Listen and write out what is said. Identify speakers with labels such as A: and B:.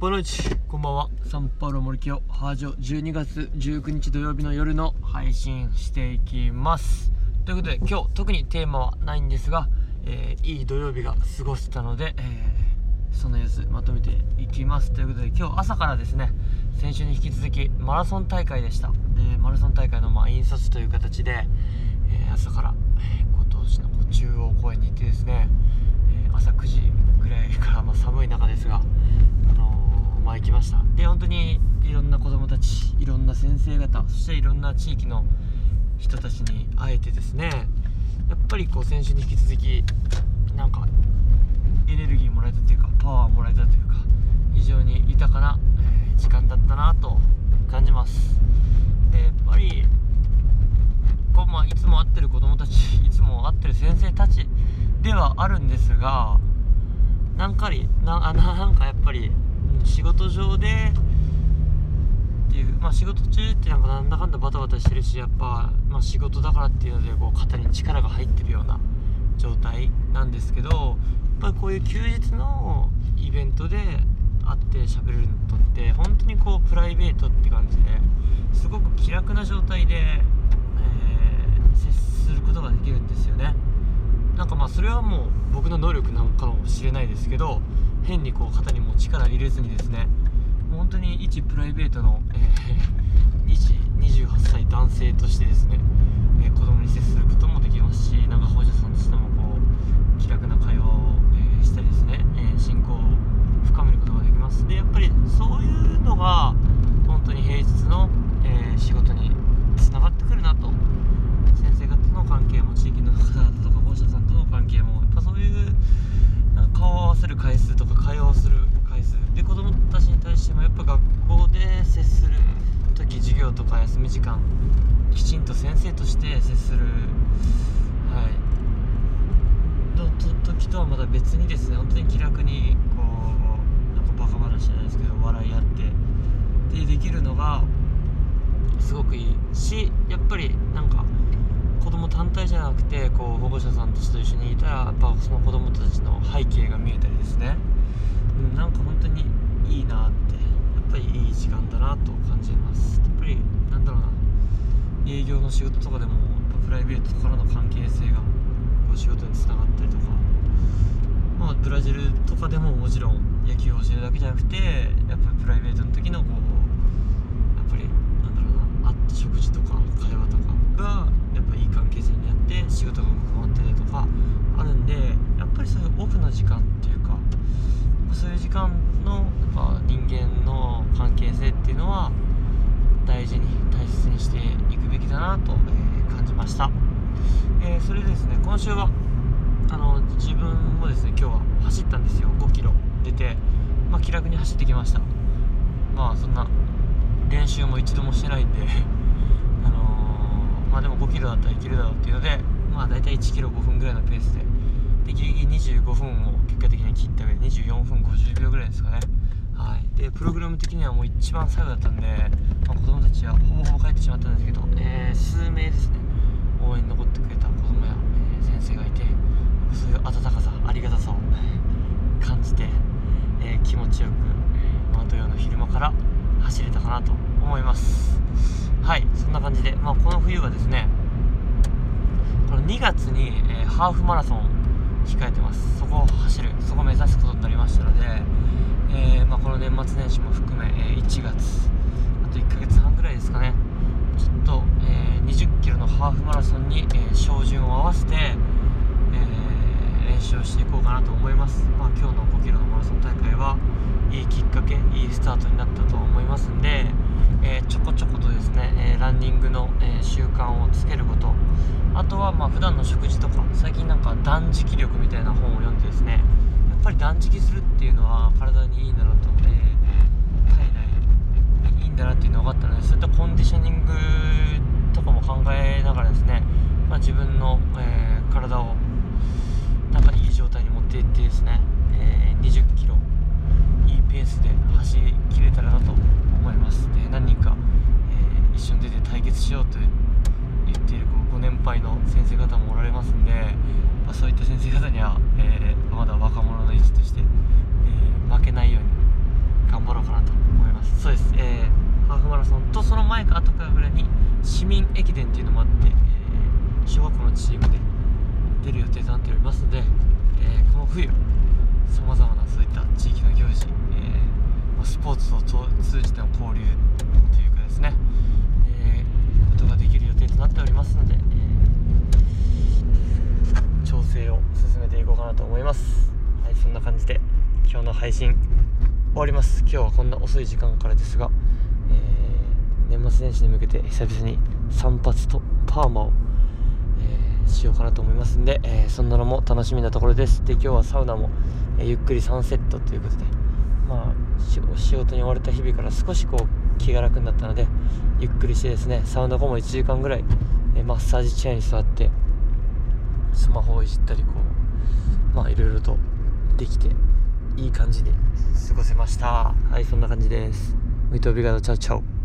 A: ボノイチこんばんは。サンパウロ森清ハージョ12月19日土曜日の夜の配信していきます。ということで今日特にテーマはないんですが、えー、いい土曜日が過ごせたので、えー、その様子まとめていきます。ということで今日朝からですね先週に引き続きマラソン大会でした。でマラソン大会のまあ引率という形で、えー、朝から、え、今年の中央公園に行ってですね、え朝9時ぐらいから、まあ、寒い中ですがあのまあ、行きました。で本当にいろんな子どもたちいろんな先生方そしていろんな地域の人たちに会えてですねやっぱりこう先週に引き続きなんかエネルギーもらえたというかパワーもらえたというか非常に豊かな、え時間だったなと感じます。でやっぱりこう、まあ、いつも会ってる子どもたちいつも会ってる先生たちではあるんですがなんかりな なんかやっぱり仕事上でっていうまあ仕事中ってなんかなんだかんだバタバタしてるしやっぱ、まあ、仕事だからっていうのでこう肩に力が入ってるような状態なんですけどやっぱりこういう休日のイベントで会って喋れるのとって本当にこうプライベートって感じですごく気楽な状態で、えー、接することができるんですよね。なんかまあそれはもう僕の能力なのかもしれないですけど変にこう肩にも力入れずにですね本当に一プライベートの、えー、28歳男性としてですね、えー、子供に接することもできますしなんか保者さんとしてもこう気楽な会話を、えー、したりですね、え信仰を深めることができますでやっぱりそういうのが本当に平日の、え仕事につながってくるなと先生方の関係も地域の方々とか保者さんとの関係もやっぱそういう顔を合わせる回数とか会話をする回数で子供たちに対してもやっぱ学校で接する時授業とか休み時間きちんと先生として接する。はい。の時とはまた別にですね本当に気楽にこうなんかバカ話じゃないですけど笑い合ってでできるのがすごくいいしやっぱりなんか子供単体じゃなくてこう保護者さんたちと一緒にいたらやっぱその子供たちの背景が見えたりですね、うん、なんか本当にいいなっていい時間だなと感じます。やっぱりなんだろうな。営業の仕事とかでもプライベートからの関係性がこう仕事につながったりとか。まあブラジルとかでももちろん野球を教えるだけじゃなくてやっぱりプライベートの時のこうやっぱりなんだろうな会って食事とか会話とかがやっぱいい関係性になって仕事がうまく回ったりとかあるんでやっぱりそういうオフな時間っていうかそういう時間のやっぱ人間のは大事に大切にしていくべきだなと、え、感じました、えー、それでですね今週はあの自分もですね今日は走ったんですよ。5キロ出て、まあ、気楽に走ってきました。まあそんな練習も一度もしてないんで あのまあでも5キロだったらいけるだろうっていうのでまあ大体1キロ5分ぐらいのペースででギリギリ25分を結果的に切った上で24分50秒ぐらいですかね。はい。でプログラム的にはもう一番最後だったんで、まあ、子供たちはほぼほぼ帰ってしまったんですけど、えー、数名ですね。応援に残ってくれた子供や、えー、先生がいてそういう温かさありがたさを感じて、えー、気持ちよく、まあ、土曜の昼間から走れたかなと思います。はい。そんな感じで、まあ、この冬はですねこの2月に、えー、ハーフマラソン控えてます。そこを走るそこを目指すことになりましたので、えー、まあ、この年末年始も含め、え、1月あと1ヶ月半ぐらいですかね。ちょっと、え2 0キロのハーフマラソンに、え照準を合わせて、え練習をしていこうかなと思います、まあ、今日の5キロのマラソン大会はいいきっかけいいスタートになったと思いますんで、え、ちょこちょことですね、え、ランニングの、え、習慣をつけること。あとはまあ普段の食事とか最近なんか断食力みたいな本を読んでですねやっぱり断食するっていうのは体にいいんだなと、え体内いいんだなっていうのが分かったのでそういったコンディショニングとかも考えながらですね、まあ、自分の、えー体をなんかいい状態に持っていってですね、えー20キロいいペースで走りきれたらなと思います。で何人か、えー、一緒に出て対決しようと言っているご年配の先生方もおられますんで、まあ、そういった先生方には、えー、まだ若者の位置として、えー、負けないように頑張ろうかなと思います。そうです、えーハーフマラソンとその前か後かぐらいに市民駅伝っていうのもあって、えー、小学校のチームで出る予定となっておりますので、えー、この冬さまざまなそういった地域の行事、えー、スポーツを通じての交流というかですね、えー、ことができる予定となっておりますので、えー、調整を進めていこうかなと思います。はい、そんな感じで今日の配信終わります今日はこんな遅い時間からですがえー、年末年始に向けて久々に散髪とパーマを、えー、しようかなと思いますんで、え、そんなのも楽しみなところです。で今日はサウナも、えゆっくりサンセットということでまあ仕事に追われた日々から少しこう気が楽になったのでゆっくりしてですねサウナ後も1時間ぐらい、えマッサージチェアに座ってスマホをいじったりこうまあいろいろとできていい感じで過ごせました。はいそんな感じです。Muito obrigado, tchau, tchau.